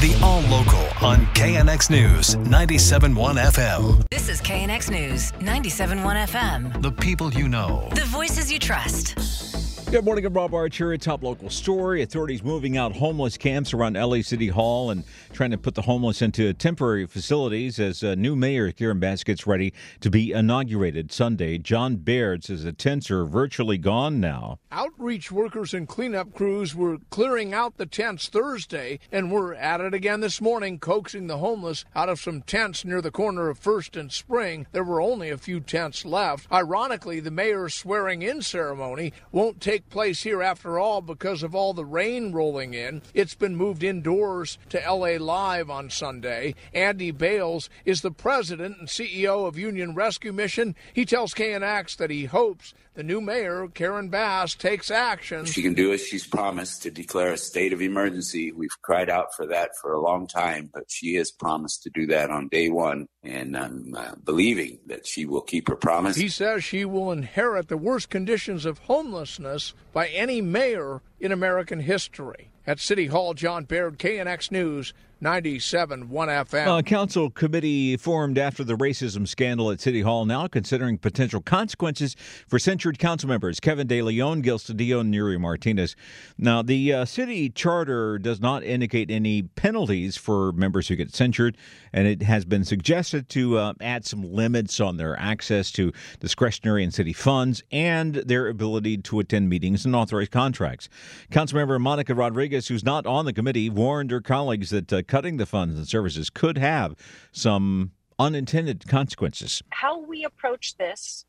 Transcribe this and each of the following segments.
The All Local on KNX News 97.1 FM. This is KNX News 97.1 FM. The people you know. The voices you trust. Good morning, I'm Rob Archer. Top local story. Authorities moving out homeless camps around LA City Hall and trying to put the homeless into temporary facilities as a new mayor Karen Bass gets ready to be inaugurated Sunday. John Baird says the tents are virtually gone now. Outreach workers and cleanup crews were clearing out the tents Thursday and were at it again this morning, coaxing the homeless out of some tents near the corner of First and Spring. There were only a few tents left. Ironically, the mayor's swearing in ceremony won't take place here after all because of all the rain rolling in. It's been moved indoors to LA Live on Sunday. Andy Bales is the president and CEO of Union Rescue Mission. He tells KNX that he hopes the new mayor, Karen Bass, takes action. She can do as she's promised to declare a state of emergency. We've cried out for that for a long time, but she has promised to do that on day one, and I'm uh, believing that she will keep her promise. He says she will inherit the worst conditions of homelessness by any mayor in American history. At City Hall, John Baird, KNX News, 97.1 FM. A council committee formed after the racism scandal at City Hall now considering potential consequences for censured council members Kevin De Leon, Gil Cedillo, and Nury Martinez. Now, the uh, city charter does not indicate any penalties for members who get censured, and it has been suggested to uh, add some limits on their access to discretionary and city funds and their ability to attend meetings and authorize contracts. Councilmember Monica Rodriguez, who's not on the committee, warned her colleagues that uh, cutting the funds and services could have some unintended consequences. How we approach this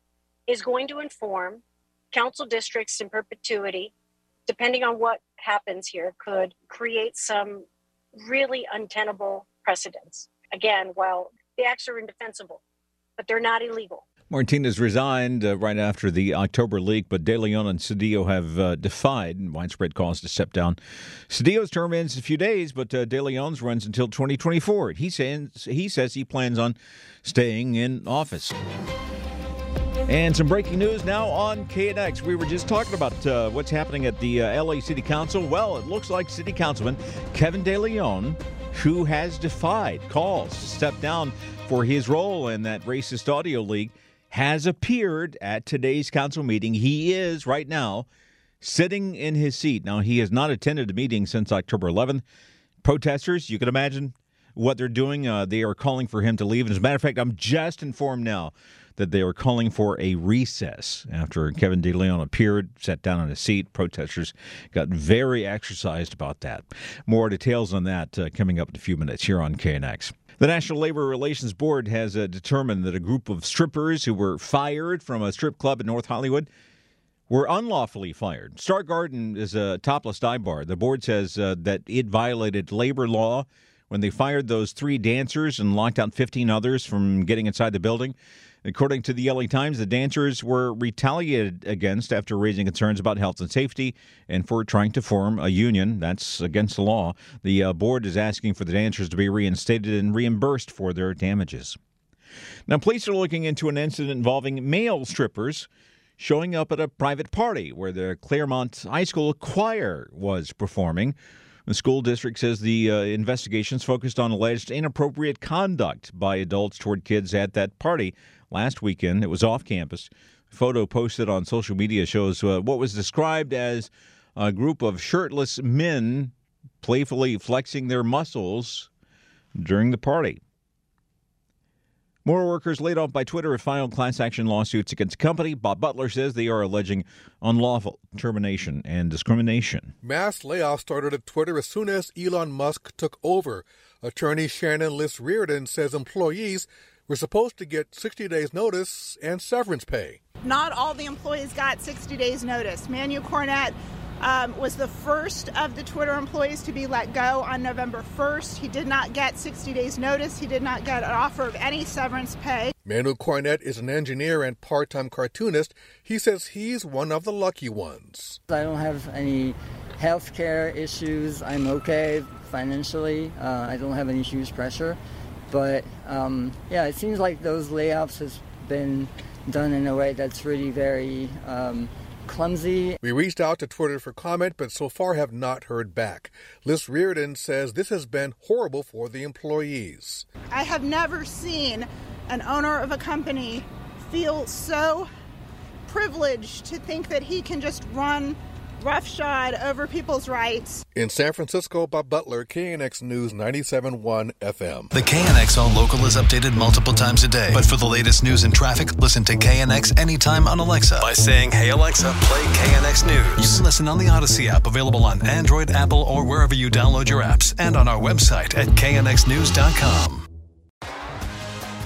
is going to inform council districts in perpetuity, depending on what happens here, could create some really untenable precedents. Again, while the acts are indefensible, but they're not illegal. Martinez resigned uh, right after the October leak, but De Leon and Cedillo have uh, defied widespread calls to step down. Cedillo's term ends in a few days, but uh, De Leon's runs until 2024. He says he says he plans on staying in office. And some breaking news now on KNX. We were just talking about uh, what's happening at the uh, LA City Council. Well, it looks like City Councilman Kevin De Leon, who has defied calls to step down for his role in that racist audio leak, has appeared at today's council meeting. He is right now sitting in his seat. Now, he has not attended a meeting since October 11th. Protesters, you can imagine what they're doing. Uh, they are calling for him to leave. And as a matter of fact, I'm just informed now that they are calling for a recess after Kevin De Leon appeared, sat down in a seat. Protesters got very exercised about that. More details on that uh, coming up in a few minutes here on KNX. The National Labor Relations Board has uh, determined that a group of strippers who were fired from a strip club in North Hollywood were unlawfully fired. Star Garden is a topless dive bar. The board says uh, that it violated labor law when they fired those three dancers and locked out 15 others from getting inside the building. According to the LA Times, the dancers were retaliated against after raising concerns about health and safety and for trying to form a union. That's against the law. The uh, board is asking for the dancers to be reinstated and reimbursed for their damages. Now, police are looking into an incident involving male strippers showing up at a private party where the Claremont High School choir was performing. The school district says the uh, investigations focused on alleged inappropriate conduct by adults toward kids at that party last weekend. It was off campus. Photo posted on social media shows uh, what was described as a group of shirtless men playfully flexing their muscles during the party. More workers laid off by Twitter have filed class action lawsuits against the company. Bob Butler says they are alleging unlawful termination and discrimination. Mass layoffs started at Twitter as soon as Elon Musk took over. Attorney Shannon Liss Riordan says employees were supposed to get 60 days notice and severance pay. Not all the employees got 60 days notice. Manu Cornet um, was the first of the Twitter employees to be let go on November 1st. He did not get 60 days notice. He did not get an offer of any severance pay. Manu Cornet is an engineer and part-time cartoonist. He says he's one of the lucky ones. I don't have any health care issues. I'm okay financially. Uh, I don't have any huge pressure. But um, yeah, it seems like those layoffs has been done in a way that's really very um, clumsy. We reached out to Twitter for comment, but so far have not heard back. Liss Riordan says this has been horrible for the employees. I have never seen an owner of a company feel so privileged to think that he can just run roughshod over people's rights. In San Francisco, Bob Butler, KNX News 97.1 FM. The KNX All Local is updated multiple times a day. But for the latest news and traffic, listen to KNX anytime on Alexa by saying, Hey Alexa, play KNX News. You can listen on the Audacy app, available on Android, Apple, or wherever you download your apps, and on our website at knxnews.com.